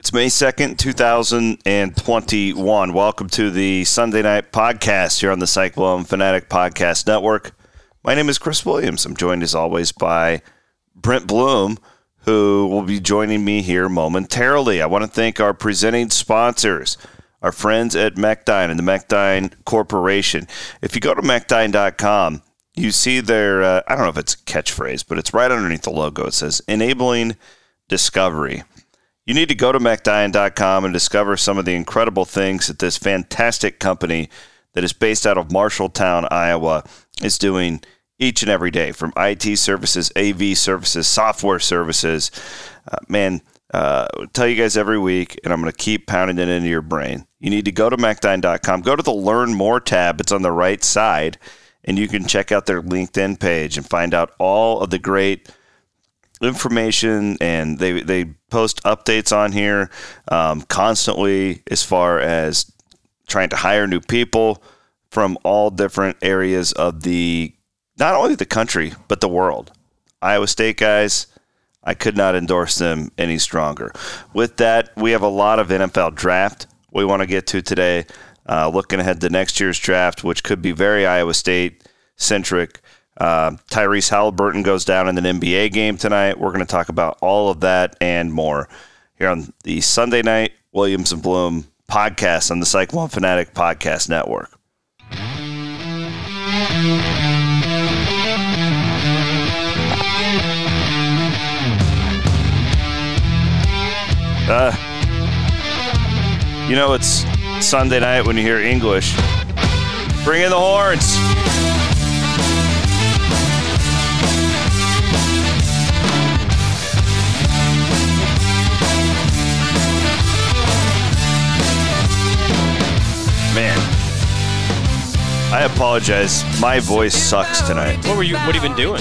It's May 2nd, 2021. Welcome to the Sunday night podcast here on the Cyclone Fanatic Podcast Network. My name is Chris Williams. I'm joined as always by Brent Bloom, who will be joining me here momentarily. I want to thank our presenting sponsors, our friends at Mechdyne and the Mechdyne Corporation. If you go to mechdyne.com, you see their, uh, I don't know if it's a catchphrase, but it's right underneath the logo. It says, enabling discovery. You need to go to mechdyne.com and discover some of the incredible things that this fantastic company that is based out of Marshalltown, Iowa, is doing each and every day from IT services, AV services, software services. Uh, man, uh, I tell you guys every week, and I'm going to keep pounding it into your brain. You need to go to mechdyne.com, go to the Learn More tab. It's on the right side, and you can check out their LinkedIn page and find out all of the great information and they they post updates on here um, constantly as far as trying to hire new people from all different areas of the not only the country but the world. Iowa State guys, I could not endorse them any stronger. With that, we have a lot of NFL draft we want to get to today. Uh, looking ahead to next year's draft, which could be very Iowa State centric. Uh, Tyrese Halliburton goes down in an NBA game tonight. We're going to talk about all of that and more here on the Sunday night Williams and Bloom podcast on the Cyclone Fanatic Podcast Network. Uh, you know, it's Sunday night when you hear English. Bring in the horns. I apologize. My voice sucks tonight. What were you? What have you been doing?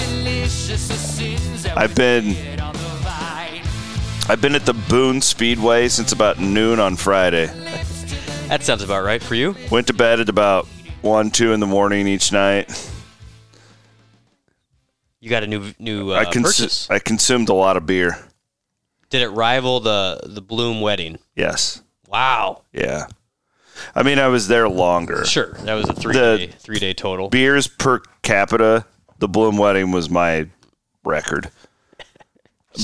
I've been I've been at the Boone Speedway since about noon on Friday. That sounds about right for you. Went to bed at about one, two in the morning each night. You got a new new uh, I, cons- purchase. I consumed a lot of beer. Did it rival the the Bloom wedding? Yes. Wow. Yeah. I mean, I was there longer. Sure, that was a three The- day three day total. Beers per capita, the Bloom wedding was my record.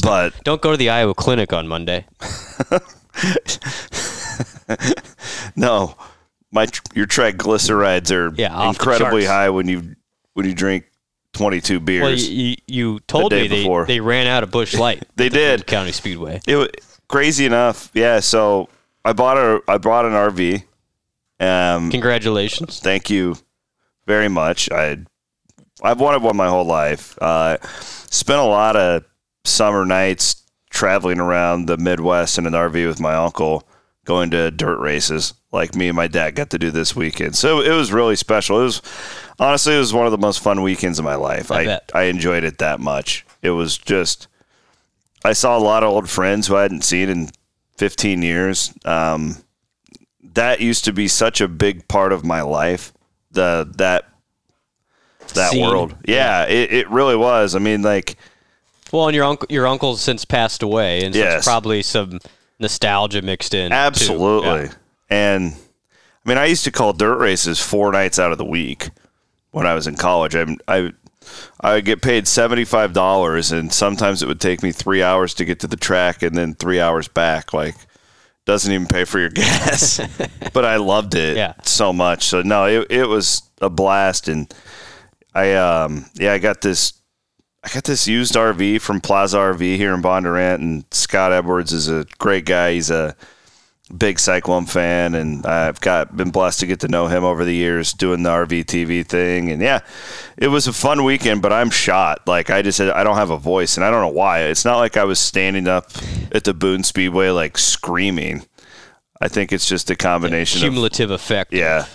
But Don't go to the Iowa Clinic on Monday. no, my tr- your triglycerides are Yeah, off the incredibly charts. high when you when you drink 22 beers. Well, you, you told day me they, before. they ran out of Busch Light. They at the did. County Speedway. it was crazy enough. Yeah, so I bought a I bought an RV. Um, Congratulations. thank you very much. I I've wanted one my whole life. Uh, spent a lot of summer nights traveling around the Midwest in an RV with my uncle, going to dirt races like me and my dad got to do this weekend. So it was really special. It was honestly it was one of the most fun weekends of my life. I I bet. I enjoyed it that much. It was just I saw a lot of old friends who I hadn't seen in 15 years. Um, that used to be such a big part of my life. The that that Scene. world, yeah, it, it really was. I mean, like, Well, and your uncle your uncle's since passed away, and so Yes. it's probably some nostalgia mixed in. too. absolutely. Yeah. And I mean, I used to call dirt races four nights out of the week when I was in college. I I I would get paid seventy five dollars, and sometimes it would take me three hours to get to the track, and then three hours back. Like, doesn't even pay for your gas. but I loved it Yeah. so much. So no, it it was a blast, and I um yeah I got this. I got this used RV from Plaza RV here in Bondurant, and Scott Edwards is a great guy. He's a big Cyclone fan, and I've got been blessed to get to know him over the years doing the RV TV thing. And yeah, it was a fun weekend, but I'm shot. Like I just I don't have a voice, and I don't know why. It's not like I was standing up at the Boone Speedway like screaming. I think it's just a combination of Cumulative effect. yeah.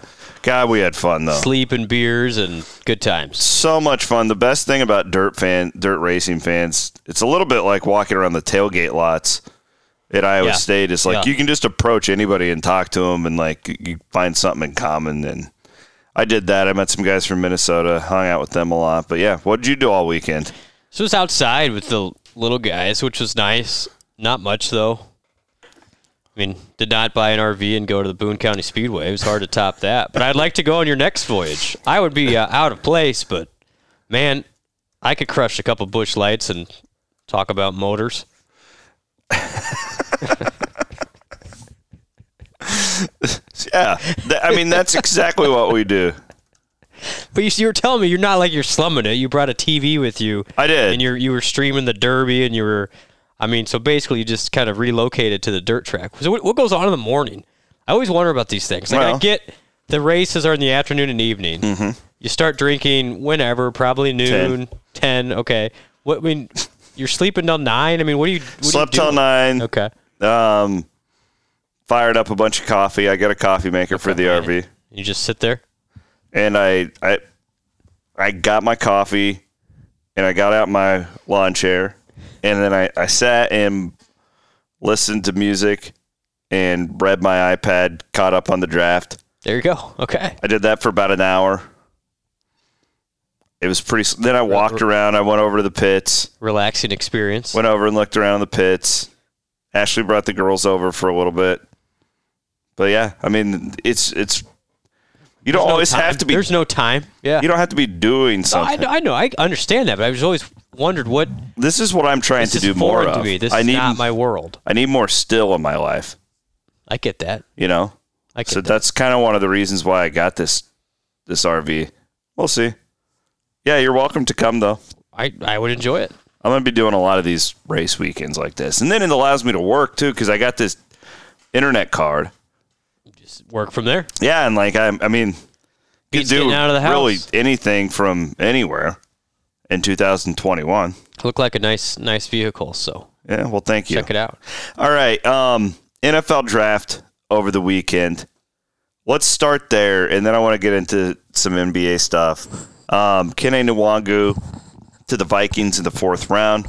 God, we had fun though. Sleep and beers and good times. so much fun. The best thing about dirt fan, dirt racing fans, it's a little bit like walking around the tailgate lots at Iowa Yeah. State. It's like Yeah. you can just approach anybody and talk to them, and like you find something in common. And I did that. I met some guys from Minnesota, hung out with them a lot. But yeah, what did you do all weekend? So it was outside with the little guys, which was nice. Not much though. I mean, did not buy an RV and go to the Boone County Speedway. It was hard to top that. But I'd like to go on your next voyage. I would be uh, out of place, but man, I could crush a couple Busch lights and talk about motors. Yeah, th- I mean that's exactly what we do. But you, you were telling me you're not like you're slumming it. You brought a TV with you. I did. and you're you were streaming the Derby, and you were, I mean, so basically you just kind of relocated to the dirt track. So what, what goes on in the morning? I always wonder about these things. Like I get the races are in the afternoon and evening. Mm-hmm. You start drinking whenever, probably noon, ten. okay. What I mean, you're sleeping till nine. I mean, what do you what Slept do you till do? nine. Okay. Um, fired up a bunch of coffee. I got a coffee maker for the RV. You just sit there. and I I I got my coffee and I got out my lawn chair and then I, I sat and listened to music and read my iPad, caught up on the draft. There you go. Okay. I did that for about an hour. It was pretty. Then I walked around. I went over to the pits. Relaxing experience. Went over and looked around the pits. Ashley brought the girls over for a little bit. But yeah, I mean, it's it's. You don't No always have to be. There's no time. Yeah. You don't have to be doing I, something. I know. I understand that, but I was always wondered what this is what I'm trying to do more of. to. This I is need not my world. I need more still in my life. I get that. You know, I get so that. that's kind of one of the reasons why I got this this RV. We'll see. Yeah, you're welcome to come though. I, I would enjoy it. I'm gonna be doing a lot of these race weekends like this, and then it allows me to work too because I got this internet card. Just work from there. Yeah, and like I, I mean, you do out of the house. really anything from anywhere in 2021. Look like a nice nice vehicle. So Yeah, well, thank you. check it out. All right. Um, NFL draft over the weekend. Let's start there, and then I want to get into some NBA stuff. Um, Kene Nwangwu to the Vikings in the fourth round.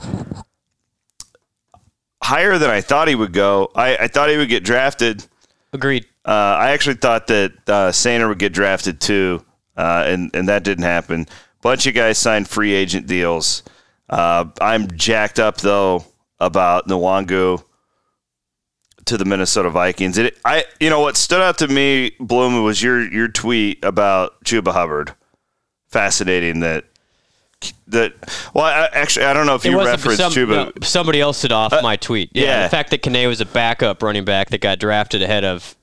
Higher than I thought he would go. I, I thought he would get drafted. Agreed. Uh, I actually thought that uh, Soehner would get drafted too, uh, and and that didn't happen. Bunch of guys signed free agent deals. Uh, I'm jacked up though about Nwangwu to the Minnesota Vikings. It, I, you know, what stood out to me, Bloom, was your your tweet about Chuba Hubbard. Fascinating that that. Well, I, actually, I don't know if you referenced some- Chuba. no, somebody else did off uh, my tweet. Yeah, yeah. the fact that Kane was a backup running back that got drafted ahead of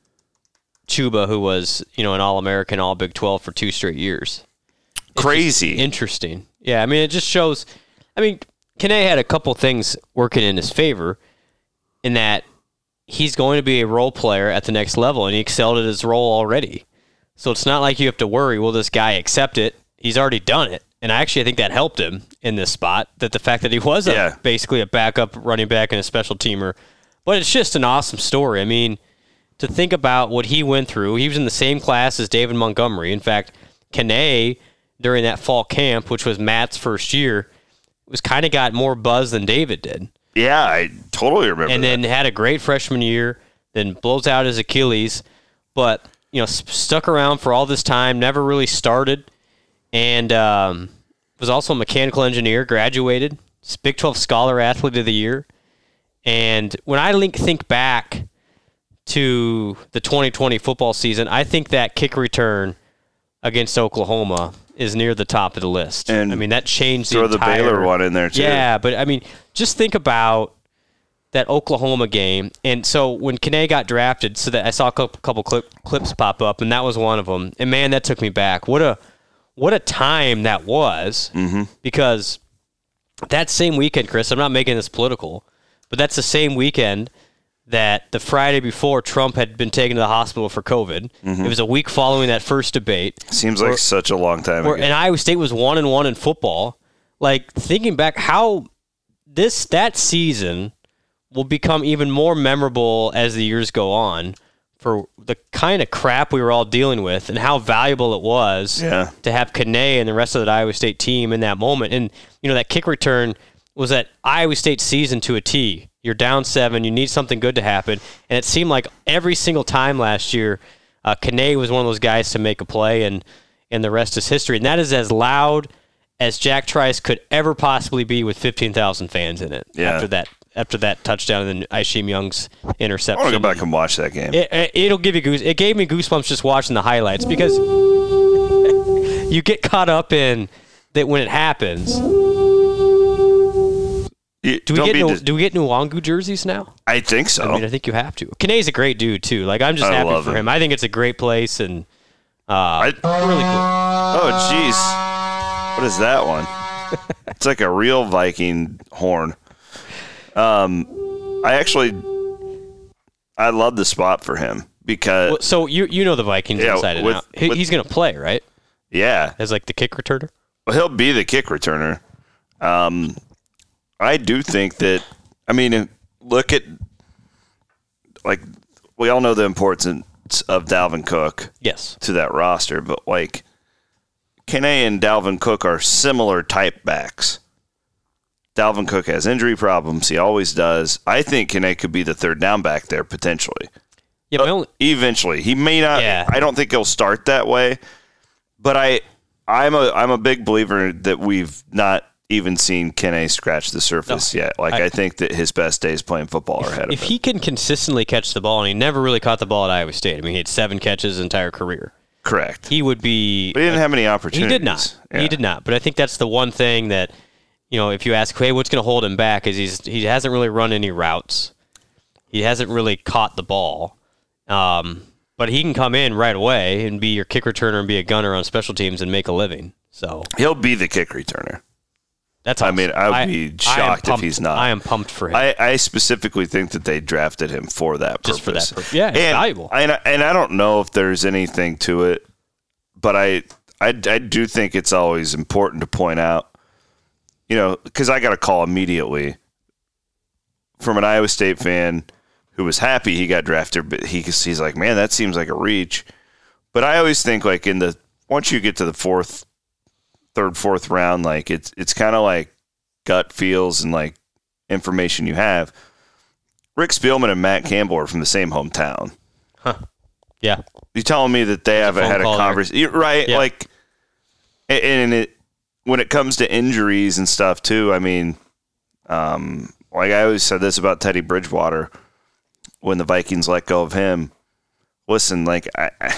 Chuba, who was you know an All American, All Big Twelve for two straight years. Crazy. Interesting. Yeah, I mean, it just shows. I mean, Kane had a couple things working in his favor, in that he's going to be a role player at the next level, and he excelled at his role already. So it's not like you have to worry. Will this guy accept it? He's already done it, and I actually think that helped him in this spot. That the fact that he was a, Yeah. basically a backup running back and a special teamer, but it's just an awesome story. I mean, to think about what he went through. He was in the same class as David Montgomery. In fact, Kane during that fall camp, which was Matt's first year, was kind of got more buzz than David did, yeah, I totally remember. and that. then had a great freshman year. Then blows out his Achilles, but you know stuck around for all this time. Never really started, and um, was also a mechanical engineer. Graduated, Big Twelve Scholar Athlete of the Year. And when I link, think back to the 2020 football season, I think that kick return against Oklahoma is near the top of the list. And I mean, that changed throw the the Baylor one in there too. Yeah, but I mean, just think about that Oklahoma game. And so when Kane got drafted, so that I saw a couple, couple clip, clips pop up, and that was one of them. And man, that took me back. What a what a time that was. Mm-hmm. Because that same weekend, Chris, I'm not making this political, but that's the same weekend that the Friday before Trump had been taken to the hospital for COVID. Mm-hmm. It was a week following that first debate. Seems like such a long time Where, ago. and Iowa State was one and one in football. Like thinking back, how this that season will become even more memorable as the years go on for the kind of crap we were all dealing with and how valuable it was Yeah. to have Kane and the rest of the Iowa State team in that moment. And you know that kick return was that Iowa State season to a T. You're down seven. You need something good to happen, and it seemed like every single time last year, uh, Kane was one of those guys to make a play, and and the rest is history. And that is as loud as Jack Trice could ever possibly be with 15,000 fans in it. Yeah. After that, after that touchdown and then Isheem Young's interception. I want to go back and watch that game. It, it'll give you goose. It gave me goosebumps just watching the highlights because you get caught up in that when it happens. You- Do we get new, dis- do we get Nwangwu jerseys now? I think so. I mean, I think you have to. Kane's a great dude too. Like I'm just I happy for him. him. I think it's a great place and uh, I- really cool. oh, jeez. What is that one? it's like a real Viking horn. Um, I actually, I love the spot for him because, Well, so you you know the Vikings Yeah, inside and with- out. He, with- he's gonna play right yeah, as like the kick returner. Well, he'll be the kick returner. Um, I do think that. I mean, look at like we all know the importance of Dalvin Cook Yes. to that roster, but like Kane and Dalvin Cook are similar type backs. Dalvin Cook has injury problems. He always does. I think Kene could be the third down back there potentially. Yeah, only, uh, Eventually, he may not. Yeah. I don't think he'll start that way, but I, I'm a I'm a big believer that we've not even seen Kene scratch the surface No, yet. Like I- I, think that his best days playing football are ahead if of him. If he can consistently catch the ball, and he never really caught the ball at Iowa State. I mean, he had seven catches his entire career. Correct. He would be. But he didn't have any opportunity. He opportunities. did not. Yeah. He did not. But I think that's the one thing that, you know, if you ask, hey, what's going to hold him back is he's he hasn't really run any routes. He hasn't really caught the ball. Um, but he can come in right away and be your kick returner and be a gunner on special teams and make a living. So He'll be the kick returner. that's. I mean, I would be shocked if he's not. I am pumped for him. I, I specifically think that they drafted him for that purpose. Just for that purpose. Yeah, and, valuable. And, I- and I don't know if there's anything to it, but I, I, I do think it's always important to point out, you know, because I got a call immediately from an Iowa State fan who was happy he got drafted, but he, he's like, man, that seems like a reach. But I always think like in the once you get to the fourth, third, fourth round, like it's it's kind of like gut feels and like information you have. Rick Spielman and Matt Campbell are from the same hometown. Huh. Yeah. You telling me that they haven't phone had a conversation, right? Yeah. Like, and it when it comes to injuries and stuff too. I mean, um, like I always said this about Teddy Bridgewater when the Vikings let go of him. Listen, like I, I,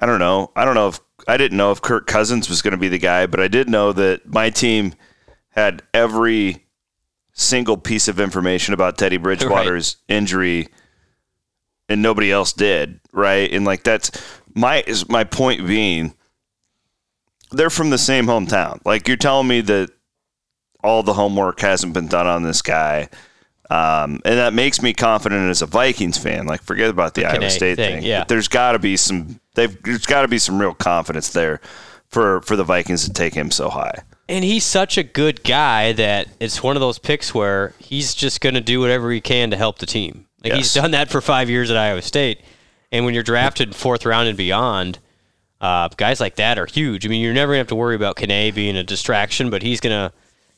I don't know. I don't know if I didn't know if Kirk Cousins was going to be the guy, but I did know that my team had every single piece of information about Teddy Bridgewater's injury and nobody else did, right? And like that's my is my point being they're from the same hometown. Like you're telling me that all the homework hasn't been done on this guy. Um, and that makes me confident as a Vikings fan. Like, forget about the Iowa State thing, thing. yeah. But there's got to be some. They've there's got to be some real confidence there for for the Vikings to take him so high. And he's such a good guy that it's one of those picks where he's just going to do whatever he can to help the team. Like he's done that for five years at Iowa State. And when you're drafted fourth round and beyond, uh, guys like that are huge. I mean, you're never to have to worry about Kane being a distraction, but he's to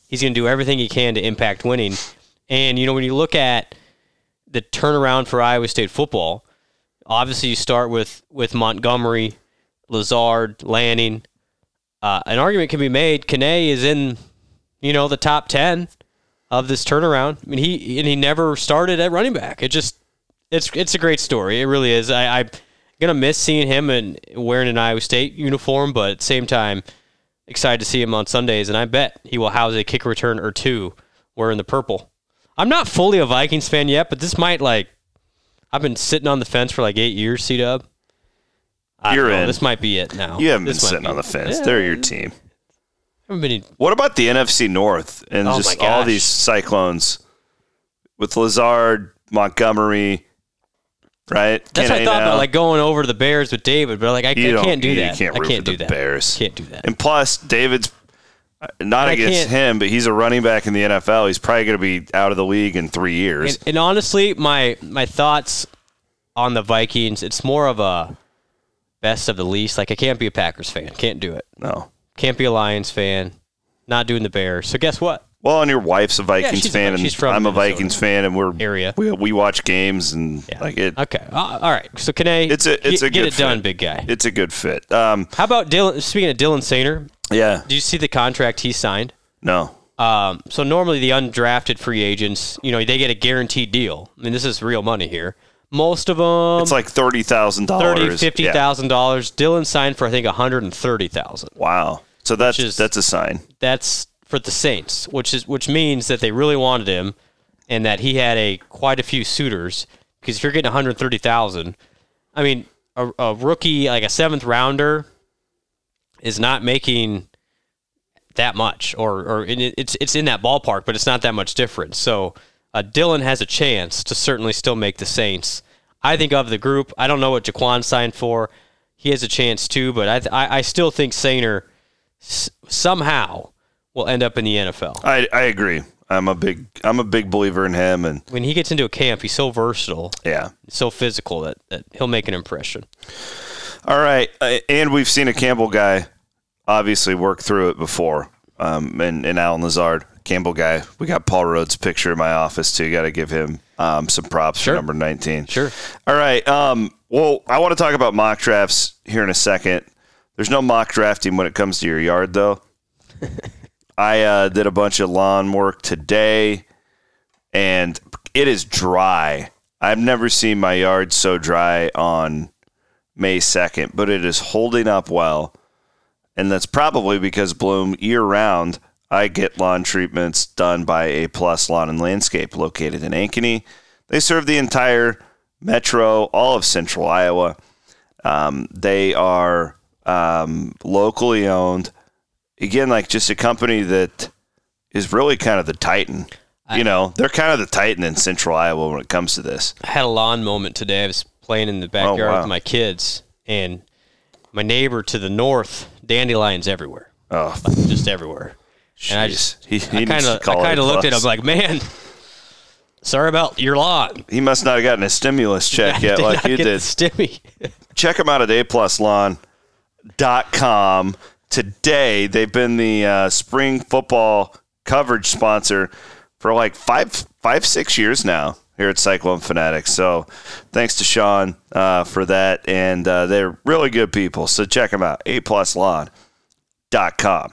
he's to do everything he can to impact winning. And you know, when you look at the turnaround for Iowa State football, obviously you start with with Montgomery, Lazard, Lanning. Uh, an argument can be made. Kane is in, you know, the top ten of this turnaround. I mean, he and he never started at running back. It just it's it's a great story. It really is. I, I'm gonna miss seeing him and wearing an Iowa State uniform, but at the same time, excited to see him on Sundays. And I bet he will house a kick return or two wearing the purple. I'm not fully a Vikings fan yet, but this might like I've been sitting on the fence for like eight years. C Dub. You're in. This might be it now. You haven't been This might sitting be on the fence. Yeah, They're your team. been in- What about the NFC North and Oh just all these cyclones with Lazard, Montgomery, right? That's what I thought about, like going over to the Bears with David, but like I, I can't do that. can't I can't do that. Bears. Can't do that. And plus, David's uh, not I against him, but he's a running back in the NFL. He's probably going to be out of the league in three years. And, and honestly, my my thoughts on the Vikings, it's more of a best of the least. Like I can't be a Packers fan. Can't do it. no. Can't be a Lions fan. Not doing the Bears. So guess what? Well, and your wife's a Vikings she's fan, Vi- she's and I'm a Vikings fan, and we're Area. We, we watch games and Yeah. like it. Okay. Uh, all right. So can I? It's a it's get, a get good it done, big guy. It's a good fit. Um, How about Dylan? Speaking of Dylan Soehner, yeah. Do you see the contract he signed? No. Um, so normally the undrafted free agents, you know, they get a guaranteed deal. I mean, this is real money here. Most of them, It's like thirty thousand thirty, dollars. fifty thousand dollars. Dylan signed for I think one hundred and thirty thousand. Wow. So that's is- that's a sign. That's for the Saints, which is which means that they really wanted him, and that he had a quite a few suitors. Because if you're getting one hundred thirty thousand, I mean, a, a rookie like a seventh rounder is not making that much, or or it's it's in that ballpark, but it's not that much difference. So uh, Dylan has a chance to certainly still make the Saints. I think of the group, I don't know what Jaquan signed for. He has a chance too, but I I, I still think Soehner s- somehow will end up in the NFL. I I agree. I'm a big I'm a big believer in him, and When he gets into a camp, he's so versatile, yeah. so physical that, that he'll make an impression. All right, uh, and we've seen a Campbell guy obviously work through it before, um, and, and Allen Lazard, Campbell guy. We got Paul Rhoads' picture in my office too. Got to give him um, some props Sure. for number 19. Sure. All right. Um, well, I want to talk about mock drafts here in a second. There's no mock drafting when it comes to your yard, though. I uh, did a bunch of lawn work today, and it is dry. I've never seen my yard so dry on May 2nd, but it is holding up well. And that's probably because Bloom year round, I get lawn treatments done by A Plus Lawn and Landscape located in Ankeny. They serve the entire metro, all of central Iowa. Um, they are um, locally owned. Again, like just a company that is really kind of the Titan. You know, they're kind of the Titan in central Iowa when it comes to this. I had a lawn moment today. I was playing in the oh, backyard Oh, wow. with my kids, and my neighbor to the north, dandelions everywhere, Oh, just everywhere. And I just, He- he I kind of, I kind of looked at him like, man, sorry about your lawn. he must not have gotten a stimulus check yet like you did. stimmy. check them out at apluslawn.com today. They've been the uh, spring football coverage sponsor for like five, five, six years now here at Cyclone Fanatics. So thanks to Sean uh, for that. And uh, they're really good people. So check them out, apluslawn.com.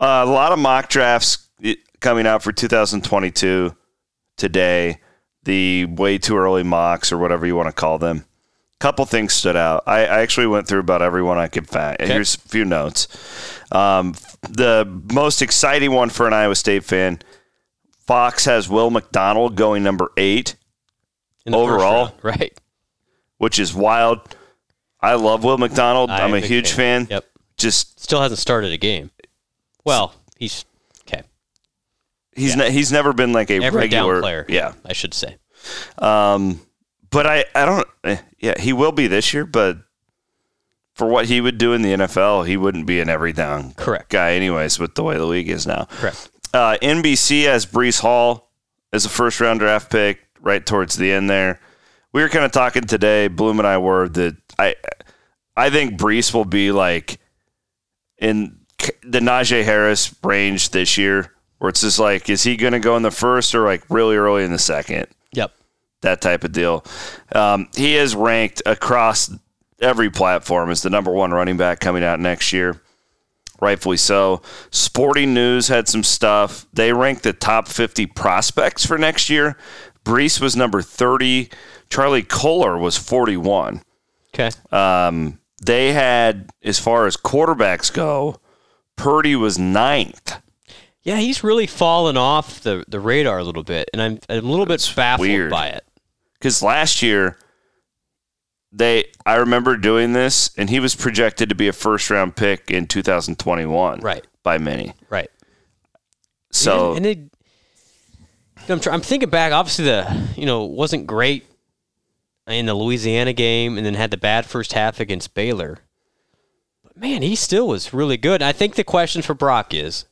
Uh, a lot of mock drafts eh, coming out for 2022 today. The way too early mocks or whatever you want to call them. Couple things stood out. I, I actually went through about everyone I could find. Here's a few notes. Um, the most exciting one for an Iowa State fan. Fox has Will McDonald going number eight, in the first Overall? round, right? which is wild. I love Will McDonald. I I'm a huge fan. Yep. Just Still hasn't started a game. Well, he's okay. he's ne- he's never been like a Every regular player. Yeah, I should say. Um, but I, I don't. eh, Yeah, he will be this year. But for what he would do in the NFL, he wouldn't be an every down Correct. guy, anyways. With the way the league is now, Correct. uh, NBC has Breece Hall as a first round draft pick right towards the end there. We were kind of talking today. Bloom and I were that I, I think Breece will be like in the Najee Harris range this year, where it's just like, is he going to go in the first or like really early in the second? Yep. that type of deal. Um, he is ranked across every platform as the number one running back coming out next year. Rightfully so. Sporting News had some stuff. They ranked the top 50 prospects for next year. Breece was number 30. Charlie Kolar was 41. Okay. Um, they had, as far as quarterbacks go, Purdy was ninth. Yeah, he's really fallen off the, the radar a little bit, and I'm, I'm a little bit baffled weird. by it. Because last year, they I remember doing this, and he was projected to be a first round pick in 2021. Right. By many. Right. So and, and it, I'm, try, I'm thinking back. Obviously, the you know wasn't great in the Louisiana game, and then had the bad first half against Baylor. Man, he still was really good. I think the question for Brock is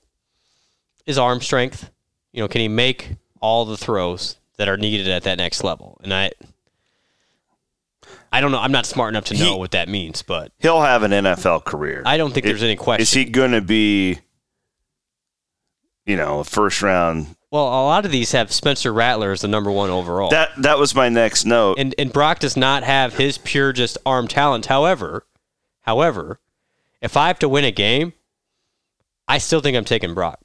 his arm strength. You know, can he make all the throws that are needed at that next level? And I, I don't know. I'm not smart enough to know He- what that means, but he'll have an NFL career. I don't think there's any question. Is he going to be, you know, a first round? well, a lot of these have Spencer Rattler as the number one overall. That that was my next note. and and Brock does not have his pure just arm talent. However, however, if I have to win a game, I still think I'm taking Brock.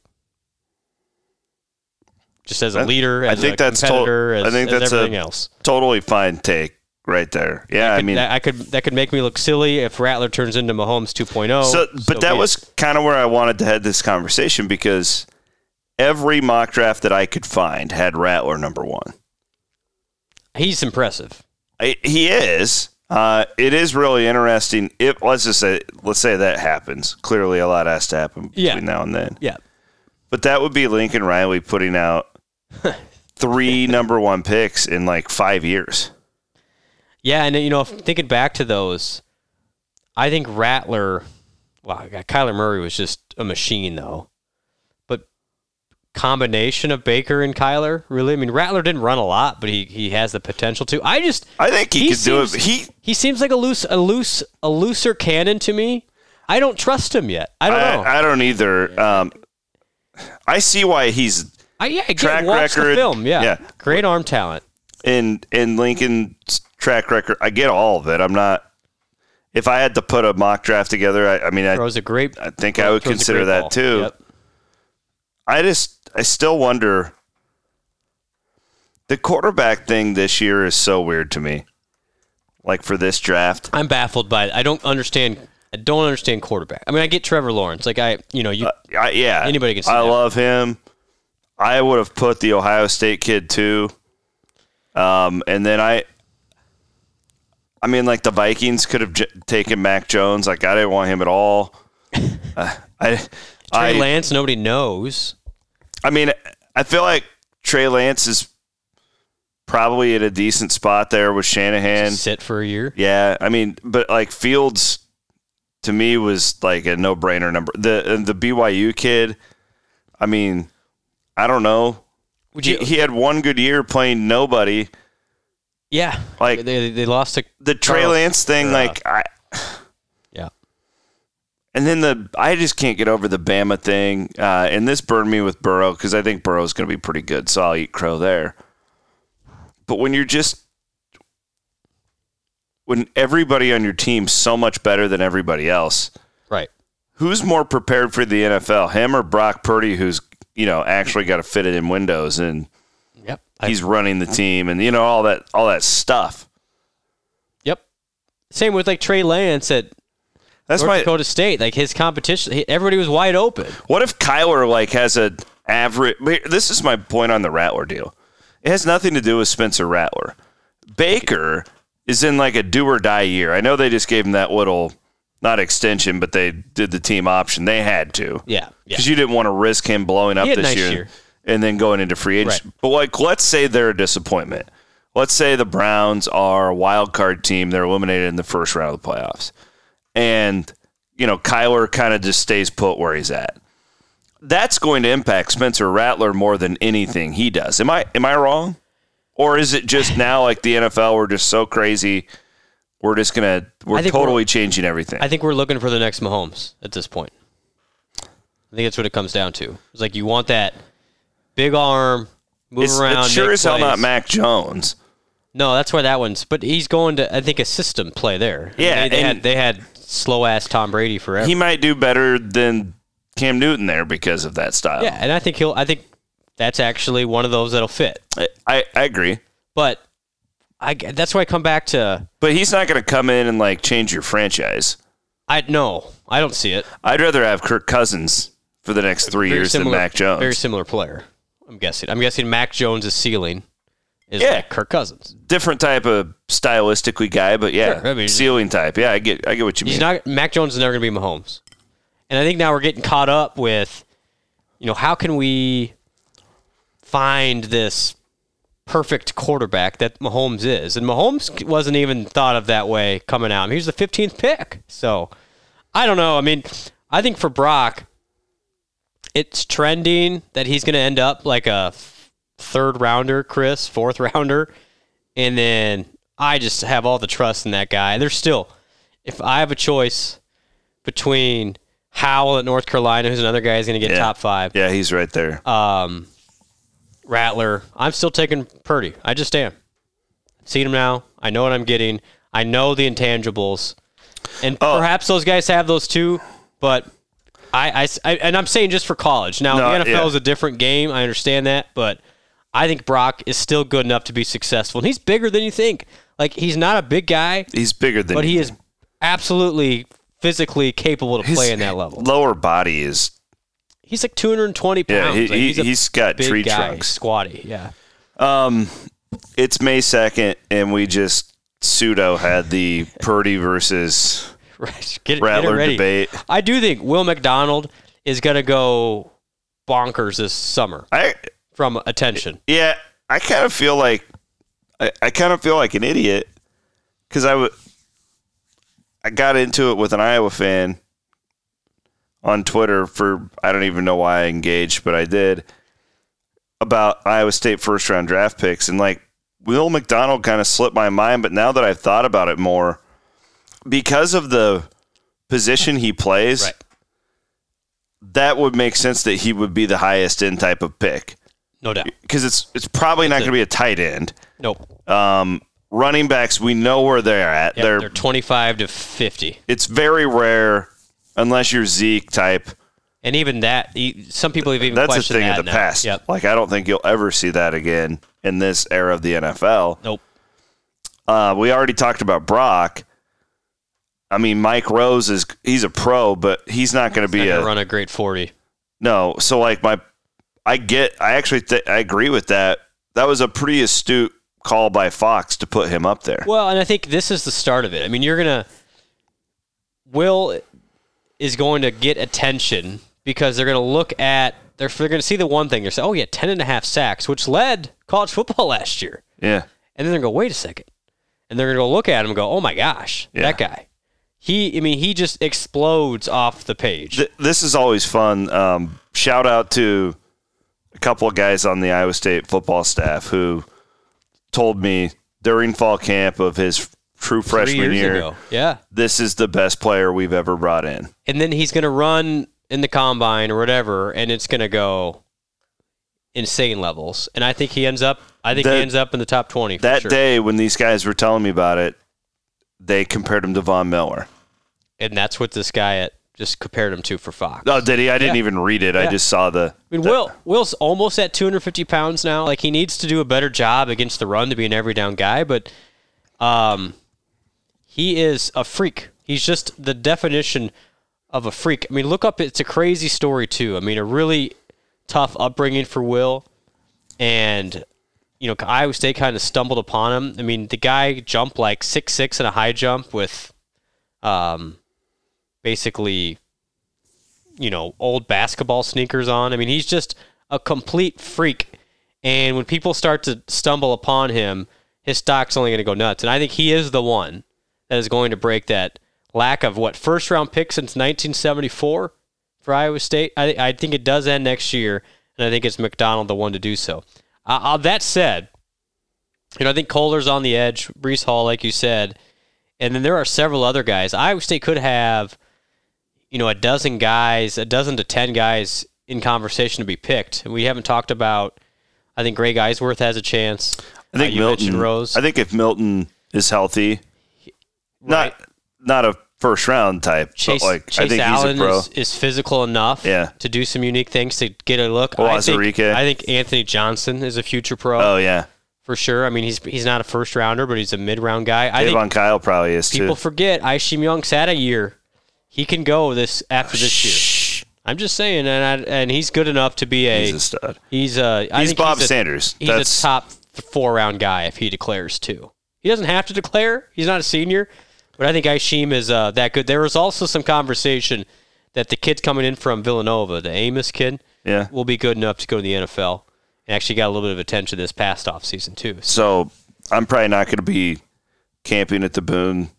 Just as a leader, I as think a that's to- competitor, as, I think as that's everything else. totally fine take right there. Yeah, I Could- mean, that, I could that could make me look silly if Rattler turns into Mahomes 2.0. so but that be it. was kind of where I wanted to head this conversation because every mock draft that I could find had Rattler number one. he's impressive. I, he is. Uh, it is really interesting. If let's just say, let's say that happens. Clearly, a lot has to happen between Yeah. now and then. Yeah, But that would be Lincoln Riley putting out three number one picks in like five years. yeah, and you know, thinking back to those, I think Rattler. Wow, God, Kyler Murray was just a machine, though. Combination of Baker and Kyler, really. I mean, Rattler didn't run a lot, but he he has the potential to. I just I think he, He could do it. seems- He he seems like a loose a loose a looser cannon to me. I don't trust him yet. I don't know. I, I don't either. Um, I see why he's I, yeah, again, track watch record, film. Yeah. yeah. great arm talent. And and Lincoln's track record. I get all of it. I'm not. If I had to put a mock draft together, I, I mean, I, Throws a great. I think I would consider that ball. too. Yep. I just, I still wonder. The quarterback thing this year is so weird to me. Like for this draft, I'm baffled by it. I don't understand. I don't understand quarterback. I mean, I get Trevor Lawrence. Like I, you know, you I, yeah, Anybody can see I that. love him. I would have put the Ohio State kid too. Um, and then I, I mean, like the Vikings could have j- taken Mac Jones. Like I didn't want him at all. Uh, I, Trey I, Lance. Nobody knows. I mean, I feel like Trey Lance is probably at a decent spot there with Shanahan. Sit for a year. Yeah, I mean, but like Fields to me was like a no-brainer number. The the BYU kid, I mean, I don't know. Would He, you? he had one good year playing nobody. yeah. like- they they lost to The Trey Lance thing, uh, like I. and then the I just can't get over the Bama thing. Uh, and this burned me with Burrow because I think Burrow Burrow's going to be pretty good, so I'll eat crow there. But when you're just when everybody on your team's so much better than everybody else, Right. who's more prepared for the NFL, him or Brock Purdy, who's you know actually got to fit it in Windows and Yep. He's running the team and you know all that all that stuff. Yep. Same with like Trey Lance at That's North my. Dakota State. Like his competition, he- everybody was wide open. What if Kyler like has a average? This is my point on the Rattler deal. It has nothing to do with Spencer Rattler. Baker is in like a do or die year. I know they just gave him that little not extension, but they did the team option. They had to. Yeah. Yeah. because you didn't want to risk him blowing up this nice year, year. and then going into free agency. Right. But like, let's say they're a disappointment. Let's say the Browns are a wild card team; they're eliminated in the first round of the playoffs, and you know Kyler kind of just stays put where he's at. That's going to impact Spencer Rattler more than anything he does. Am I am I wrong, or is it just now like the NFL? We're just so crazy. We're just gonna we're totally we're- changing everything. I think we're looking for the next Mahomes at this point. I think that's what it comes down to. It's like you want that big arm, move it's, around. it's sure as hell not. Mac Jones. No, that's where that one's. But he's going to, I think, a system play there. Yeah, they, they and- had they had slow ass Tom Brady forever. he might do better than Cam Newton there because of that style. yeah, and I think he'll. I think that's actually one of those that'll fit. I, I, I agree. But I that's why I come back to But he's not going to come in and like change your franchise. I no, I don't see it. I'd rather have Kirk Cousins for the next three Very years similar, than Mac Jones. Very similar player. I'm guessing. I'm guessing Mac Jones' is ceiling is Yeah. like Kirk Cousins. Different type of stylistically guy, but yeah, Sure, I mean- ceiling type. Yeah, I get, I get what you He's mean. not Mac Jones is never going to be Mahomes. And I think now we're getting caught up with, you know, how can we find this perfect quarterback that Mahomes is? And Mahomes wasn't even thought of that way coming out. I mean, he was the 15th pick. So I don't know. I mean, I think for Brock, it's trending that he's going to end up like a third rounder, Chris, fourth rounder. And then I just have all the trust in that guy. There's still, if I have a choice between Howell at North Carolina, who's another guy who's going to get Yeah. top five, yeah, he's right there. um, Rattler, I'm still taking Purdy. I just am. I've seen him now. I know what I'm getting. I know the intangibles. And Oh. perhaps those guys have those too, but I, I- I- and I'm saying just for college. Now, No, the NFL yeah. is a different game. I understand that, but I think Brock is still good enough to be successful. And he's bigger than you think. Like, he's not a big guy, he's bigger than but he is absolutely physically capable to His play in that level. Lower body is He's like 220 pounds. yeah. he, like he's, a he's got tree guy, trunks. squatty. Yeah. Um, it's May second, and we just pseudo had the Purdy versus Get, get Rattler ready. debate. I do think Will McDonald is going to go bonkers this summer I from attention. yeah, I kind of feel like I, I kind of feel like an idiot because I would I got into it with an Iowa fan on Twitter for I don't even know why I engaged, but I did about Iowa State first round draft picks and like Will McDonald kind of slipped my mind, but now that I've thought about it more, because of the position he plays, Right. that would make sense that he would be the highest end type of pick No doubt. because it's it's probably not going to be a tight end. Nope. Um, running backs, we know where they're at. Yep, they're, they're 25 to 50. it's very rare unless you're Zeke type. And even that, some people have even That's a thing that of the now. past. Yep. Like I don't think you'll ever see that again in this era of the NFL. Nope. Uh, we already talked about Brock. I mean, Mike Rose is he's a pro, but he's not going to be a run a great 40. no. So like my, I get. I actually th- I agree with that. That was a pretty astute call by Fox to put him up there. Well, and I think this is the start of it. I mean, you're going to. Will is going to get attention because they're going to look at. They're, they're going to see the one thing. They're saying, oh, yeah, 10 and a half sacks, which led college football last year. Yeah. And then they're going to go, wait a second. And they're going to go look at him and go, oh my gosh, Yeah. that guy. He, I mean, he just explodes off the page. Th- this is always fun. Um, shout out to couple of guys on the Iowa State football staff who told me during fall camp of his true freshman year, ago. Yeah. this is the best player we've ever brought in. And then he's going to run in the combine or whatever, and it's going to go insane levels. And I think he ends up, I think That- he ends up in the top 20. For That sure. day when these guys were telling me about it, they compared him to Von Miller. And that's what this guy at just compared him to for Fox. Oh, did he? I didn't Yeah. even read it. I just saw the. I mean, Will Will's almost at 250 pounds now. Like he needs to do a better job against the run to be an every down guy, but um, he is a freak. He's just the definition of a freak. I mean, look up. It's a crazy story too. I mean, a really tough upbringing for Will, and you know, Iowa State kind of stumbled upon him. I mean, the guy jumped like six six in a high jump with, um, basically you know, old basketball sneakers on. I mean, he's just a complete freak. And when people start to stumble upon him, his stock's only going to go nuts. And I think he is the one that is going to break that lack of what first round pick since 1974 for Iowa State. I, I think it does end next year, and I think it's McDonald the one to do so. Uh, uh, that said, you know, I think Kolar's on the edge, Breece Hall, like you said, and then there are several other guys. Iowa State could have you know, a dozen guys, a dozen to 10 guys in conversation to be picked. And we haven't talked about, I think Greg Eisworth has a chance. I think Uh, Milton. Rose. I think if Milton is healthy, Right. not not a first round type. Chase, but like Chase I think Allen he's a pro. is, is physical enough Yeah. to do some unique things to get a look. Well, I think, I think Anthony Johnson is a future pro oh yeah, for sure. I mean, he's he's not a first rounder, but he's a mid round guy. I think Kyle probably is people too. forget Isheem Young sat a year. He can go this after this year. I'm just saying, and I, and he's good enough to be a He's a stud. he's a I He's think Bob he's a, Sanders. He's That's a top four round guy if he declares too. He doesn't have to declare. He's not a senior, but I think Isheem is uh, that good. There was also some conversation that the kid coming in from Villanova, the Amos kid, yeah. will be good enough to go to the NFL. And actually got a little bit of attention this past offseason too. So So I'm probably not going to be camping at the Boone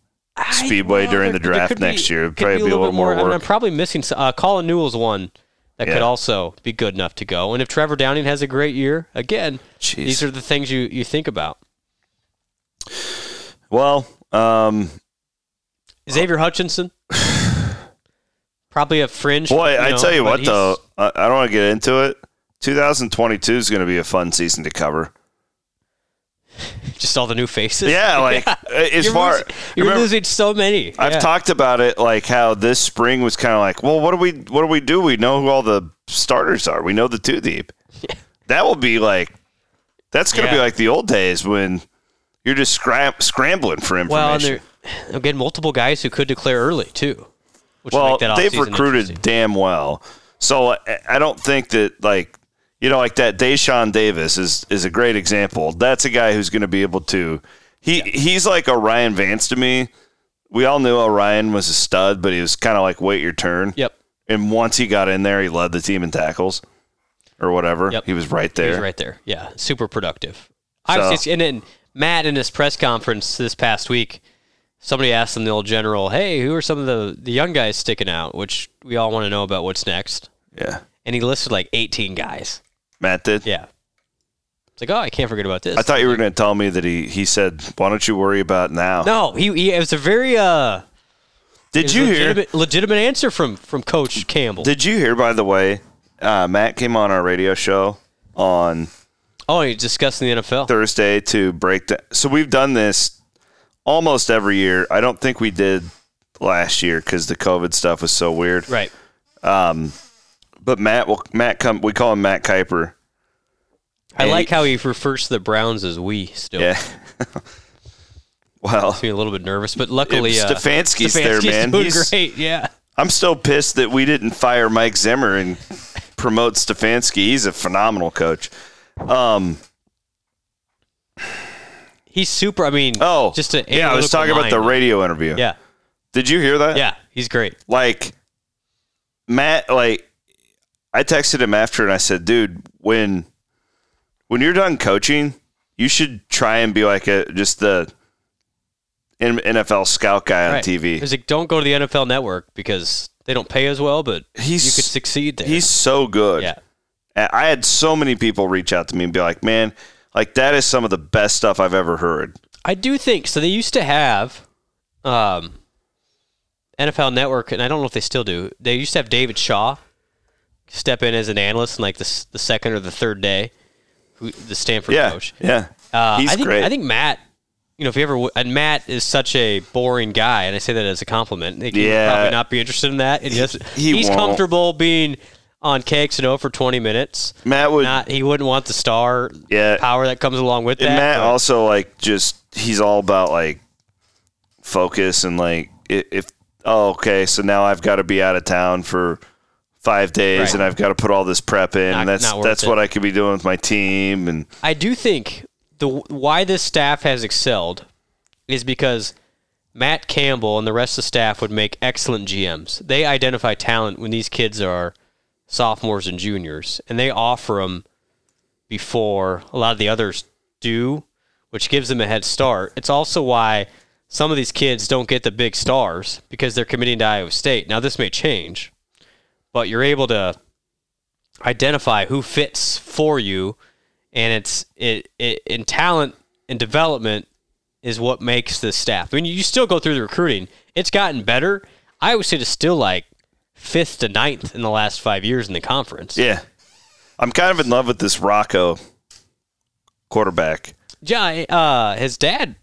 Speedway well, during there- the draft could be- next year. Probably be a little bit more I mean, I'm probably missing. s- Uh, Colin Newell's one that Yeah. could also be good enough to go. And if Trevor Downing has a great year, again, Jeez. these are the things you, you think about. Well, um, Xavier Hutchinson, probably a fringe. boy, you I tell you what though, I, I don't want to get into it. 2022 is going to be a fun season to cover. just all the new faces. Yeah, like uh, as You're, far losing, you're remember- losing so many. I've Yeah. talked about it like how this spring was kind of like, well, what do we what do we do? We know who all the starters are. We know the two deep. Yeah. That will be like that's going to be like the old days when you're just scram- scrambling for Well, and information. they're again multiple guys who could declare early too. Which well, make that they've recruited damn well. So I- I don't think that like you know like that Deshaun Davis is is a great example. That's a guy who's going to be able to he he's like O'Rien Vance to me. We all knew Orion was a stud, but he was kind of like wait your turn. Yep. And once he got in there, he led the team in tackles or whatever. Yep. He was right there. He's right there. Yeah, super productive. Obviously, So- and then Matt in his press conference this past week, somebody asked him, the old general, "Hey, who are some of the the young guys sticking out?" Which we all want to know about what's next. Yeah. And he listed like 18 guys. Matt did. Yeah. It's like, oh, I can't forget about this. I thought you were going to tell me that he he said, "Why don't you worry about now?" no, he, he it was a very uh Did you a hear? legitimate, legitimate answer from from Coach Campbell. Did you hear? By the way, uh, Matt came on our radio show on oh, he's discussing the NFL. Thursday to break down. So we've done this almost every year. I don't think we did last year because the COVID stuff was so weird. Right. But Matt will Matt come. We call him Matt Kiper. I And like he- how he refers to the Browns as we still. Yeah. well, me a little bit nervous, but luckily uh, Stefanski's there, Stefanski's man. Doing He's- great, yeah. I'm still pissed that we didn't fire Mike Zimmer and promote Stefanski. He's a phenomenal coach. Um. He's super. I mean, Oh, just an yeah. I was talking analytical about the radio interview. Yeah, Did you hear that? yeah, he's great. like Matt, like I texted him after and I said, dude, when when you're done coaching, you should try and be like a just the NFL scout guy on Right. TV. He's like, don't go to the NFL Network because they don't pay as well, but He's- you could succeed there. He's so good. yeah, I I had so many people reach out to me and be like, man, like that is some of the best stuff I've ever heard. I do think so. They used to have um, NFL Network, and I don't know if they still do. They used to have David Shaw step in as an analyst in like the the second or the third day, who the Stanford Yeah. coach. Yeah. Uh, He's I think, great. I think Matt, you know, if you ever, and Matt is such a boring guy, and I say that as a compliment. Like, he Yeah. probably not be interested in that. And just, he he's won't. comfortable being on cakes KXNO for 20 minutes. Matt would Not, he wouldn't want the star Yeah. power that comes along with And that. Matt but- also like just he's all about like focus and like i- if oh okay so now I've got to be out of town for five days Right. and I've got to put all this prep in Not- and that's that's it. what I could be doing with my team and I do think the why this staff has excelled is because Matt Campbell and the rest of the staff would make excellent GMs. They identify talent when these kids are sophomores and juniors, and they offer them before a lot of the others do, which gives them a head start. It's also why some of these kids don't get the big stars because they're committing to Iowa State. Now this may change, but you're able to identify who fits for you and it's it, it in talent and development is what makes the staff. I mean, you still go through the recruiting; it's gotten better. I Iowa State is still like fifth to ninth in the last five years in the conference. yeah I'm kind of in love with this Rocco quarterback Yeah, uh, his dad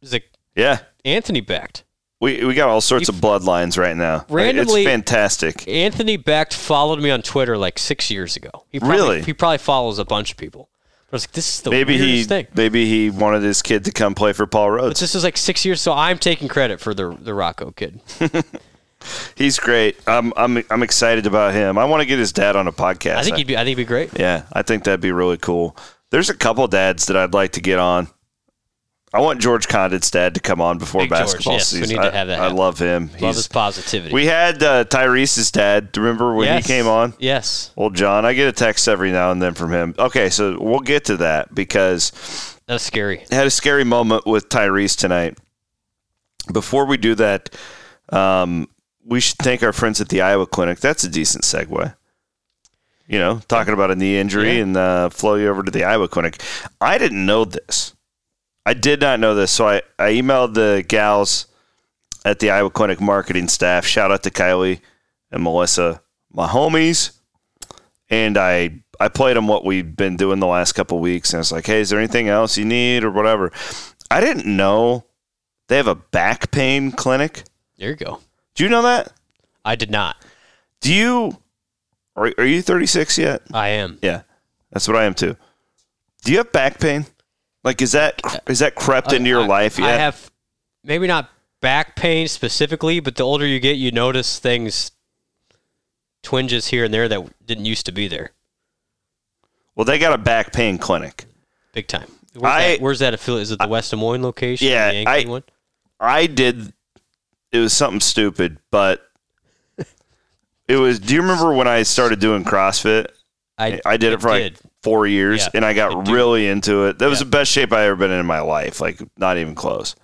is a yeah Anthony Becht. We we got all sorts of bloodlines right now. Randomly- it's fantastic. Anthony Becht followed me on Twitter like six years ago. He probably, Really? He probably follows a bunch of people. I was like, this is the Maybe he weirdest thing. maybe he wanted his kid to come play for Paul But this is like six years, so I'm taking credit for the the Rocco kid. He's great. I'm I'm I'm excited about him. I want to get his dad on a podcast. I think he'd be. I think he'd be great. Yeah, I think that'd be really cool. There's a couple dads that I'd like to get on. I want George Conditt's dad to come on before Big George, basketball yes, we season. need to I, have that I happen. love him. Love He's- his positivity. we had uh, Tyrese's dad. Remember when Yes. he came on? Yes, Well, John, I get a text every now and then from him. Okay, so we'll get to that because that's scary. I had a scary moment with Tyrese tonight. Before we do that, um, we should thank our friends at the Iowa Clinic. That's a decent segue. You know, talking about a knee injury Yeah. and uh, flow you over to the Iowa Clinic. I didn't know this. I did not know this. So I, I emailed the gals at the Iowa Clinic marketing staff. Shout out to Kylie and Melissa, my homies. And I I played them what we've been doing the last couple weeks. And I was like, hey, is there anything else you need or whatever? I didn't know they have a back pain clinic. There you go. Do you know that? I did not. Do you are, are you 36 yet? I am. Yeah. That's what I am too. Do you have back pain? Like is that is that crept uh, into your I- life yet? I have maybe not back pain specifically, but the older you get, you notice things, twinges here and there that didn't used to be there. Well, they got a back pain clinic. Big time. Where's, I- that, where's that affiliate? Is it the West Des Moines location? Yeah, the I- one. I did it was something stupid, but it was do you remember when I started doing CrossFit? I, I did it for like did. Four years, Yeah, and I got really into it. That was the best shape I ever been in in my life. Like not even close.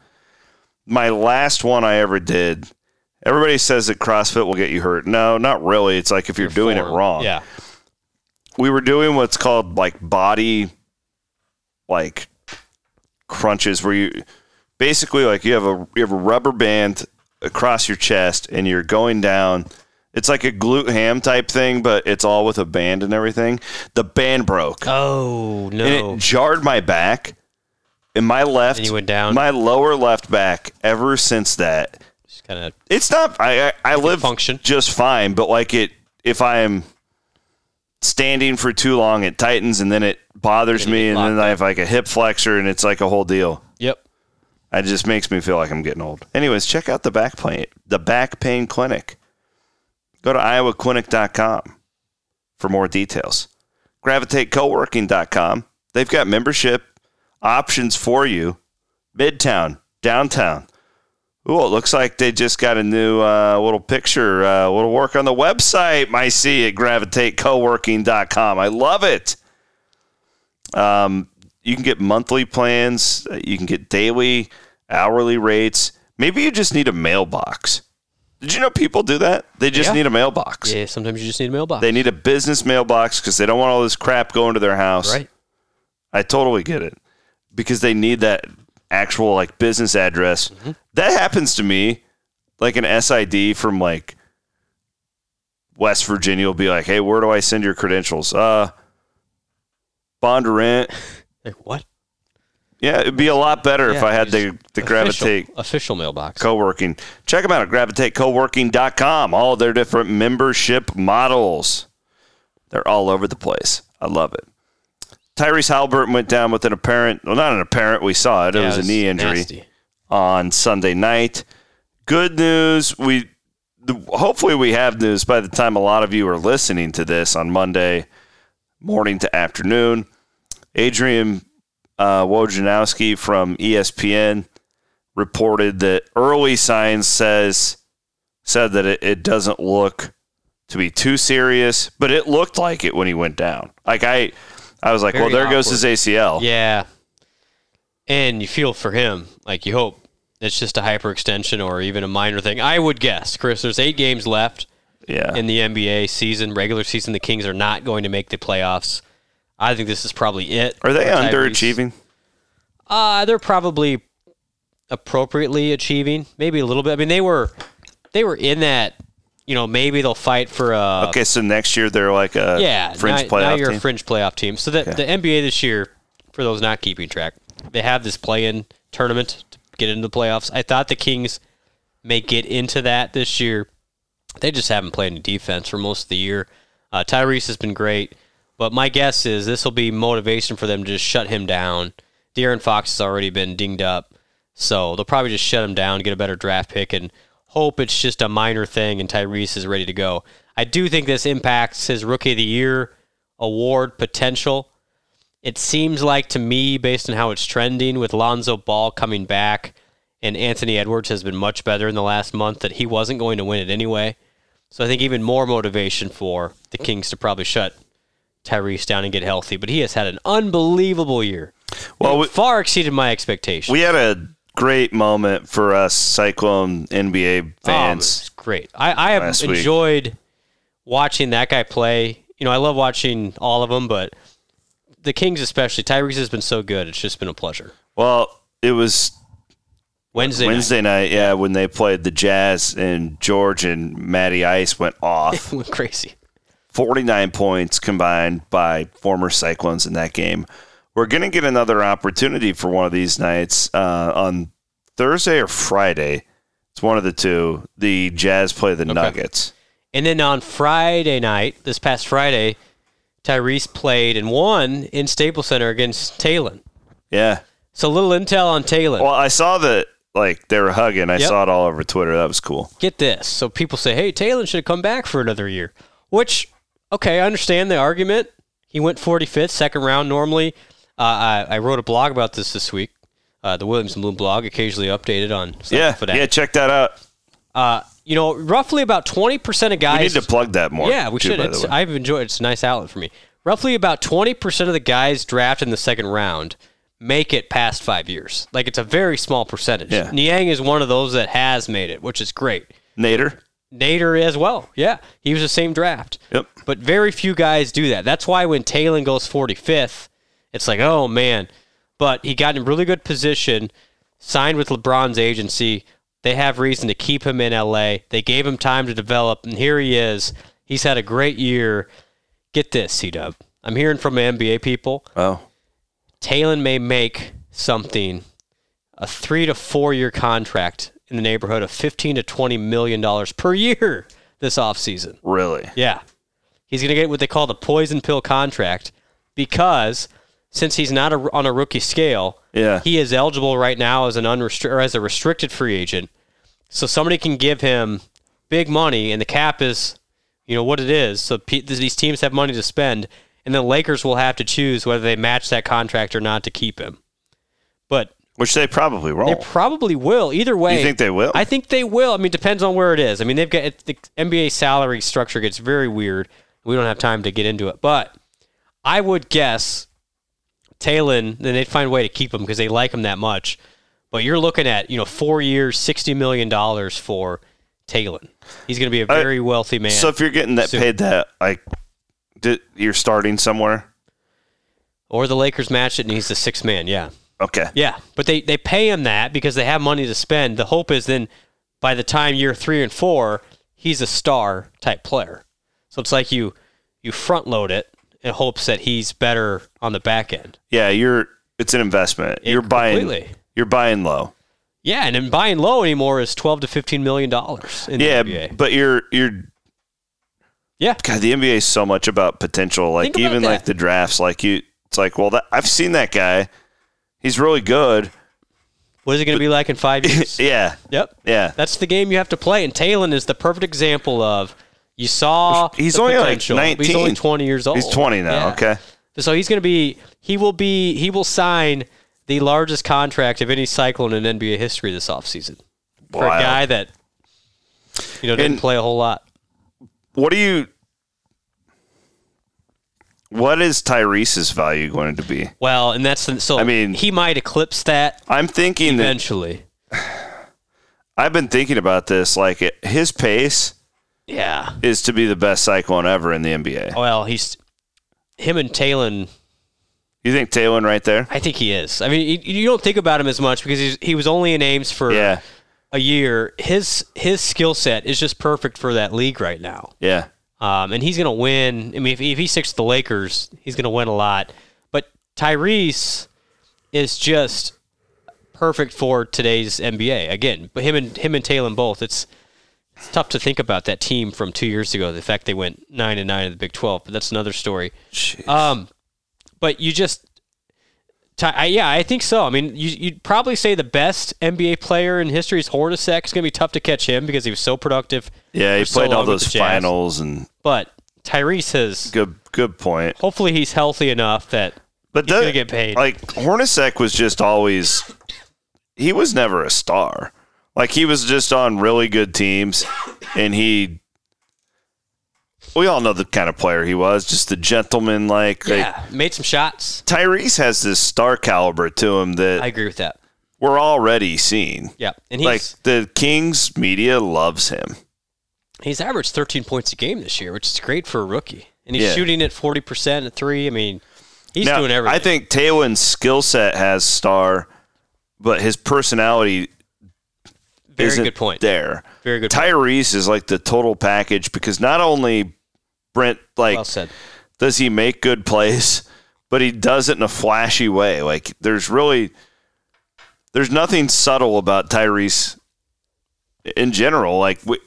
My last one I ever did. Everybody says that CrossFit will get you hurt. No, not really. It's like if you're, Your doing form. it wrong. Yeah. We were doing what's called like body, like crunches, where you basically like you have a you have a rubber band across your chest, and you're going down. It's like a glute ham type thing, but it's all with a band and everything. The band broke Oh no. and it jarred my back and my left And you went down? my lower left back ever since that Just kind of it's not i i, I live function. just fine but like it if i am standing for too long it tightens and then it bothers you me and then i have like a hip flexor and it's like a whole deal Yep. it just makes me feel like i'm getting old anyways check out the back pain the back pain clinic go to iowaclinic.com for more details gravitatecoworking.com they've got membership options for you midtown downtown Ooh, it looks like they just got a new uh, little picture, uh, little work on the website. I see at gravitatecoworking.com. I love it. Um, you can get monthly plans, you can get daily, hourly rates. Maybe you just need a mailbox. Did you know people do that? They just Yeah. need a mailbox. Yeah. Sometimes you just need a mailbox. They need a business mailbox because they don't want all this crap going to their house. right. I totally get it because they need that actual like business address. That happens to me. Like an SID from like West Virginia will be like, "Hey, where do I send your credentials?" Uh, Bondurant. Like what? Yeah, it'd be a lot better if I had the the Official- gravitate official mailbox. co-working. Check them out at gravitatecoworking.com. All their different membership models. They're all over the place. I love it. Tyrese Haliburton went down with an apparent, well, not an apparent, we saw it. It Yeah, was a knee injury nasty. on Sunday night. Good news. We the, hopefully we have news by the time a lot of you are listening to this on Monday morning to afternoon. Adrian uh, Wojnarowski from ESPN reported that early signs says said that it, it doesn't look to be too serious, but it looked like it when he went down. Like I, I was like, Very well, there goes his. ACL. Yeah. And you feel for him. Like you hope it's just a hyperextension or even a minor thing. I would guess, Chris, there's eight games left yeah. in the NBA season, regular season. The Kings are not going to make the playoffs. I think this is probably it. Are they underachieving? Uh, they're probably appropriately achieving, maybe a little bit. I mean, they were they were in that. You know, maybe they'll fight for a Okay, so next year they're like a yeah fringe now, playoff now you're team. a fringe playoff team. So that the NBA this year, for those not keeping track, they have this play-in tournament to get into the playoffs. I thought the Kings may get into that this year. They just haven't played any defense for most of the year. Uh, Tyrese has been great, but my guess is this will be motivation for them to just shut him down. De'Aaron Fox has already been dinged up, so they'll probably just shut him down, get a better draft pick, and hope it's just a minor thing and Tyrese is ready to go. I do think this impacts his Rookie of the Year award potential. It seems like to me, based on how it's trending with Lonzo Ball coming back and Anthony Edwards has been much better in the last month, that he wasn't going to win it anyway. So I think even more motivation for the Kings to probably shut Tyrese down and get healthy. But he has had an unbelievable year. Well, we- far exceeded my expectations. We had a great moment for us Cyclone NBA Oh, fans. it's great. I, I have week. enjoyed watching that guy play. You know, I love watching all of them, but the Kings especially. Tyrese has been so good. It's just been a pleasure. well, it was Wednesday, night. Wednesday night, yeah, when they played the Jazz and George and Matty Ice went off. went crazy. 49 points combined by former Cyclones in that game. We're going to get another opportunity for one of these nights uh, on Thursday or Friday. It's one of the two. The Jazz play the Nuggets. And then on Friday night, this past Friday, Tyrese played and won in Staples Center against Talen. Yeah. So a little intel on Talen. Well, I saw that like they were hugging. I Yep. saw it all over Twitter. That was cool. Get this. So people say, hey, Talen should have come back for another year. Which, okay, I understand the argument. He went 45th, second round normally. Uh, I, I wrote a blog about this this week. Uh, the Williams and Blum blog, occasionally updated on Yeah. for that. Yeah, check that out. Uh, you know, roughly about 20% of guys. We need to plug that more. Yeah, we too, should. It's. I've enjoyed. It's a nice outlet for me. Roughly about twenty percent of the guys drafted in the second round make it past five years. Like it's a very small percentage. Yeah. Niang is one of those that has made it, which is great. Nader. Nader as well. Yeah, he was the same draft. Yep. But very few guys do that. That's why when Talen goes 45th, it's like, oh man. But he got in really good position, signed with LeBron's agency. They have reason to keep him in LA. They gave him time to develop, and here he is. He's had a great year. Get this, C Dub. I'm hearing from NBA people. Oh. Talen may make something a three to four year contract in the neighborhood of 15 to 20 million dollars per year this offseason. Really? Yeah. He's going to get what they call the poison pill contract because since he's not a, on a rookie scale, Yeah. he is eligible right now as an unrestri- or as a restricted free agent. So somebody can give him big money and the cap is you know what it is. So pe- these teams have money to spend and the Lakers will have to choose whether they match that contract or not to keep him. But Which they probably won't. probably will. Either way, You think they will? I think they will. I mean, depends on where it is. I mean, they've got the NBA salary structure gets very weird. We don't have time to get into it, but I would guess Talen. Then they'd find a way to keep him because they like him that much. But you're looking at you know four years, sixty million dollars for Talen. He's going to be a very wealthy man. So if you're getting that Soon. paid that like you're starting somewhere. or the Lakers match it, and he's the sixth man. Yeah. Okay. Yeah, but they, they pay him that because they have money to spend. The hope is then by the time year three and four, he's a star type player. So it's like you you front load it in hopes that he's better on the back end. Yeah, you're it's an investment. It- you're buying completely. you're buying low. Yeah, and then buying low anymore is twelve to fifteen million dollars in Yeah, the NBA. but you're you're Yeah, God, the NBA is so much about potential. Like about even that. like the drafts, like you it's like, well that I've seen that guy. He's really good. what is it going to be like in five years? Yeah. Yep, Yeah. that's the game you have to play. And Talen is the perfect example of you saw. He's only like potential. He's only twenty years old. He's 20 now, Yeah. okay. So he's going to be he will be he will sign the largest contract of any Cyclone in NBA history this offseason for a guy that you know didn't And- play a whole lot. What do you what is Tyrese's value going to be? Well, and that's the, so. I mean- he might eclipse that I'm thinking that eventually. I've been thinking about this. Like it, his pace Yeah. is to be the best cyclone ever in the NBA. Well, he's him and Talen. You think Taylor right there? I think he is. I mean, you, you don't think about him as much because he's, he was only in Ames for Yeah, a year. His his skill set is just perfect for that league right now. yeah. Um, and he's going to win. I mean, if, if he sticks to the Lakers, he's going to win a lot. But Tyrese is just perfect for today's NBA. Again, but him and him and Talen both. It's it's tough to think about that team from two years ago. The fact they went nine and nine in the Big Twelve, but that's another story. Um, but you just, I, yeah, I think so. I mean, you, you'd probably say the best NBA player in history is Hornacek. It's gonna be tough to catch him because he was so productive. Yeah, he for so played all those finals and But Tyrese has. good good point. Hopefully, he's healthy enough that But he's the- gonna get paid. Like Hornacek was just always he was never a star. Like he was just on really good teams and he we all know the kind of player he was, just a gentleman like, like yeah, made some shots. Tyrese has this star caliber to him that I agree with that. we're already seeing. Yeah, and he's Like the Kings media loves him. he's averaged 13 points a game this year, which is great for a rookie. And he's Yeah. shooting at 40% at three. I mean, he's Now, doing everything. I think Taylor's skill set has star, but his personality very good point. there. Very good. point. Tyrese is like the total package because not only Brent like Well said. does he make good plays, but he does it in a flashy way. Like there's really there's nothing subtle about Tyrese in general. Like we,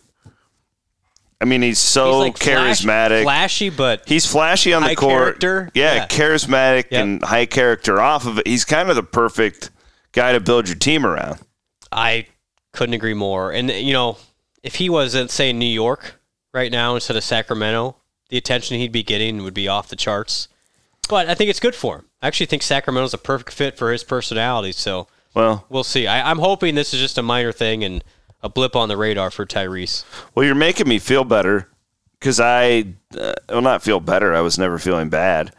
I mean, he's so he's like charismatic. flashy, but He's flashy on the court. Yeah, Yeah. charismatic Yep. and high character off of it. He's kind of the perfect guy to build your team around. I couldn't agree more. And you know, if he was at say in New York right now instead of Sacramento, the attention he'd be getting would be off the charts. But I think it's good for him. I actually think Sacramento's a perfect fit for his personality. So Well, we'll see. I, I'm hoping this is just a minor thing and a blip on the radar for Tyrese. well, you're making me feel better because I, uh, well, not feel better. I was never feeling bad,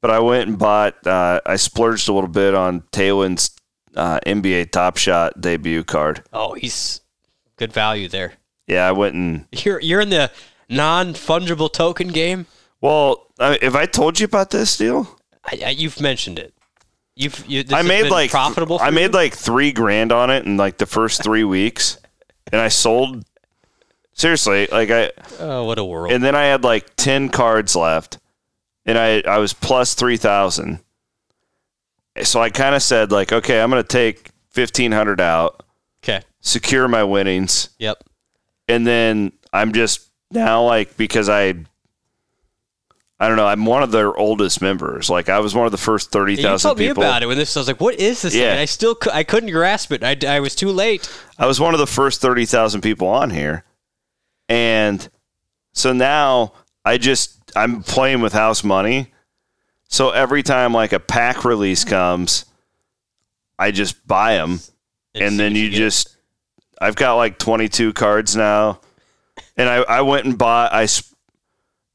but I went and bought. Uh, I splurged a little bit on Taylor's uh, NBA Top Shot debut card. Oh, he's good value there. Yeah, I went and You're you're in the non fungible token game. well, I, if I told you about this deal, I, I, you've mentioned it. You've you, this I made been like profitable. For I made like three grand on it in like the first three weeks, and I sold. Seriously, like I, oh, what a world! and then I had like ten cards left, and I I was plus three thousand. So I kind of said like, okay, I'm gonna take fifteen hundred out, okay. secure my winnings, Yep. and then I'm just now like because I. I don't know. I'm one of their oldest members. Like I was one of the first thirty You thousand told me people. about it when this. I was like, "What is this?" Yeah. thing? I still I couldn't grasp it. I, I was too late. I was one of the first 30,000 people on here. And so now I just, I'm playing with house money. So every time like a pack release comes, I just buy them. And, see then what you just, I've got like 22 cards now. And I, I went and bought, I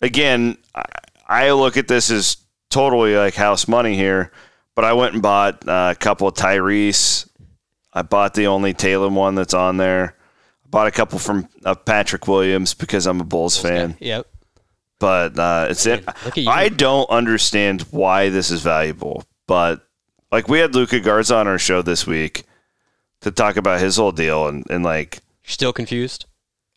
again, I, I look at this as totally like house money here. But I went and bought uh, a couple of Tyrese. I bought the only Taylor one that's on there. I bought a couple from uh, Patrick Williams because I'm a Bulls fan. Yep. But uh, it's it. look at you. I don't understand why this is valuable. But like we had Luka Garza on our show this week to talk about his whole deal and, and like, You're still confused.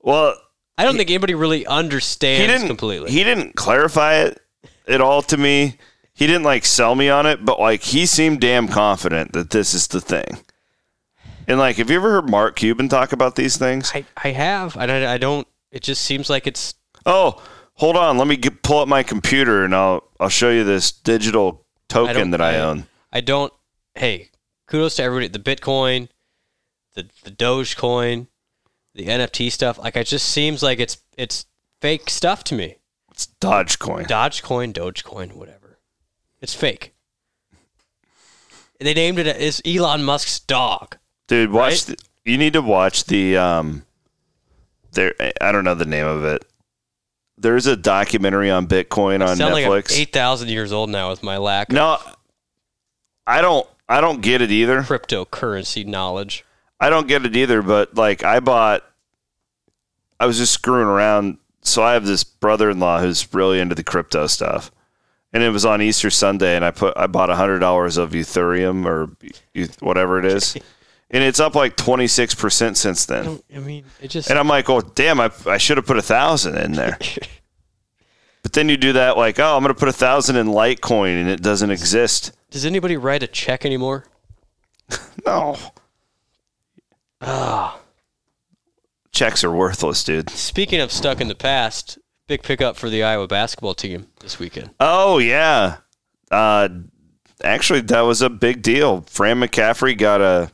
well, I don't think anybody really understands he didn't completely. He didn't clarify it at all to me. He didn't like sell me on it, but like he seemed damn confident that this is the thing. And like, have you ever heard Mark Cuban talk about these things? I, I have. I, I don't. It just seems like it's. Oh, hold on. Let me get, pull up my computer and I'll I'll show you this digital token don't, that I, own. I don't. Hey, kudos to everybody. The Bitcoin, the the Dogecoin, the NFT stuff. Like it just seems like it's it's fake stuff to me. It's Dogecoin. Dogecoin, Dogecoin, whatever. It's fake. They named it as Elon Musk's dog. Dude, watch. Right? The, you need to watch the um. There, I don't know the name of it. There's a documentary on Bitcoin on Sound like Netflix. eight thousand years old now with my lack of no, I don't. I don't get it either. cryptocurrency knowledge. I don't get it either, but like I bought I was just screwing around. So I have this brother in law who's really into the crypto stuff. And it was on Easter Sunday and I put I bought hundred dollars of Ethereum or whatever it is. And it's up like twenty six percent since then. I mean, it just And I'm like, oh damn, I I should have put a thousand in there. But then you do that like, oh, I'm gonna put a thousand in Litecoin and it doesn't exist. does anybody write a check anymore? No. Ah. Checks are worthless, dude. Speaking of stuck in the past, big pickup for the Iowa basketball team this weekend. Oh yeah. Uh, actually, that was a big deal. Fran McCaffery got a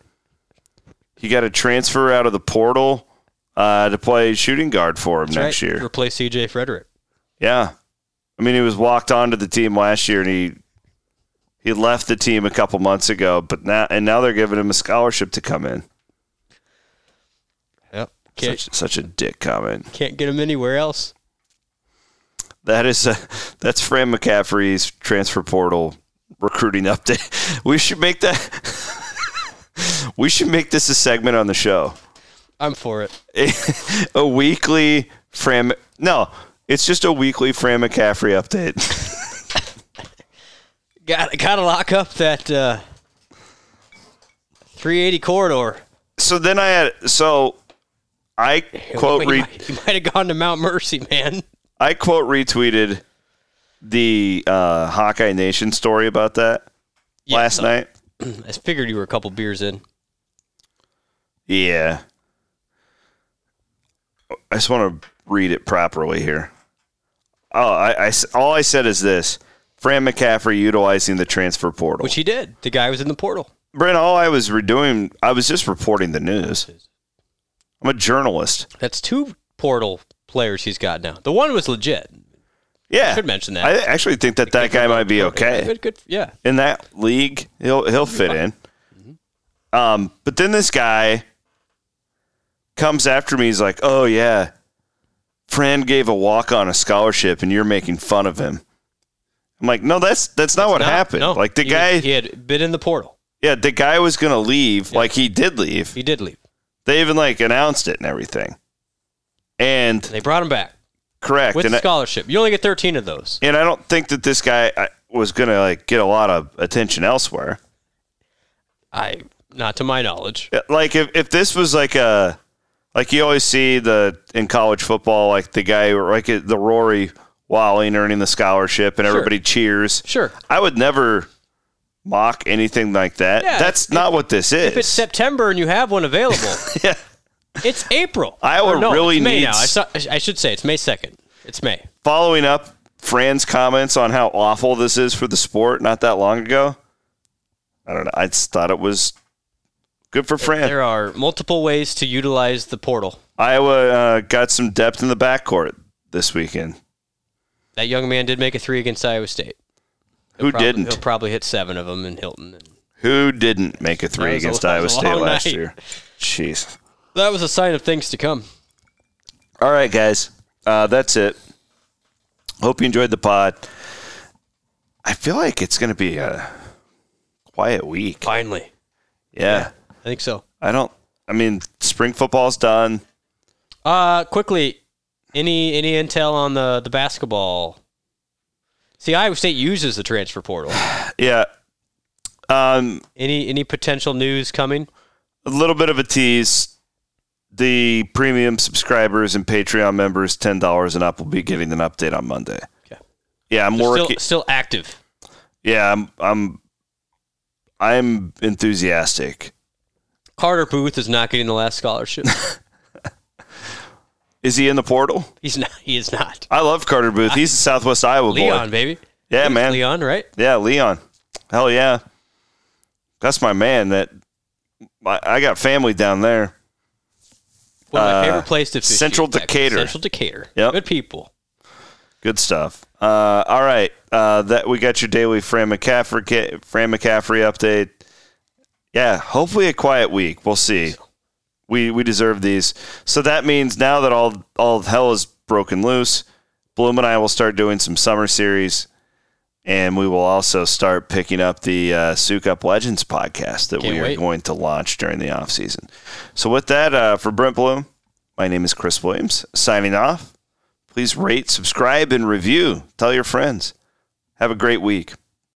he got a transfer out of the portal uh, to play shooting guard for him That's next right. year. Replace CJ Fredrick. Yeah, I mean he was walked onto the team last year, and he he left the team a couple months ago, but now and now they're giving him a scholarship to come in. Can't, Such, such a dick comment. can't get him anywhere else. That is a, that's Fran McCaffery's transfer portal recruiting update. We should make that. we should make this a segment on the show. I'm for it. a weekly Fran. No, it's just a weekly Fran McCaffrey update. Got got to lock up that uh, 380 corridor. so then I had so I quote he, re, might, he might have gone to Mount Mercy, man. I quote retweeted the uh, Hawkeye Nation story about that Yeah, last so- night. I figured you were a couple beers in. Yeah. I just want to read it properly here. Oh, I, I all I said is this: Fran McCaffery utilizing the transfer portal. Which he did. The guy was in the portal. Brent, all I was redoing, I was just reporting the news. I'm a journalist. That's two portal players he's got now. The one was legit. Yeah, I Should mention that. I actually think that that guy might be okay Good, good. Yeah. in that league. He'll he'll fit in. Um, but then this guy comes after me. He's like, "Oh yeah, Fran gave a walk on a scholarship, and you're making fun of him." I'm like, "No, that's that's not what No, happened. no. Like the He- guy, he had been in the portal. yeah, the guy was gonna leave. Like he did leave. He did leave. They even like announced it and everything. And They brought him back correct, with and a I, scholarship. You only get 13 of those. and I don't think that this guy I, was gonna like get a lot of attention elsewhere. I, not to my knowledge. Like if, if this was like a like you always see the in college football like the guy like the Rory Walling earning the scholarship and Sure. everybody cheers. Sure. I would never mock anything like that. Yeah, That's not what this is. If it's September and you have one available, yeah. it's April. Iowa no, really May needs- now. I, saw, I should say it's May 2nd. It's May. Following up Fran's comments on how awful this is for the sport not that long ago. I don't know. I just thought it was good for Fran. There are multiple ways to utilize the portal. Iowa uh, got some depth in the backcourt this weekend. That young man did make a three against Iowa State. Who Probably- didn't? He'll probably hit seven of them in Hilton. And Who didn't make a three was a- against Iowa State last night. year? Jeez. that was a sign of things to come. All right, guys. Uh, that's it. Hope you enjoyed the pod. I feel like it's going to be a quiet week. Finally. Yeah. I think so. I don't. I mean, spring football's done. Uh, quickly, any any intel on the the basketball? See, Iowa State uses the transfer portal. Yeah. Um, Any any potential news coming? a little bit of a tease. The premium subscribers and Patreon members, ten dollars and up, will be getting an update on Monday. Okay. Yeah, I'm They're working. Still, still active. Yeah, I'm. I'm. I'm enthusiastic. Carter Booth is not getting the last scholarship. Is he in the portal? He's not. He is not. I love Carter Booth. He's a Southwest Iowa boy. Leon, boy. baby. Yeah, man. Leon, right? Yeah, Leon. Hell yeah. That's my man. That I, I got family down there. One of my Uh, favorite places to fish. Central. Decatur. Central Decatur. Yep. Good people. Good stuff. Uh, all right, uh, that we got your daily Fran McCaffery Fran McCaffery update. Yeah, hopefully a quiet week. We'll see. We we deserve these. So that means now that all all hell is broken loose, Blum and I will start doing some summer series, and we will also start picking up the uh, Souk Up Legends podcast that Can't we are wait. going to launch during the off season. So with that, uh, for Brent Blum, my name is Chris Williams. Signing off. Please rate, subscribe, and review. Tell your friends. Have a great week.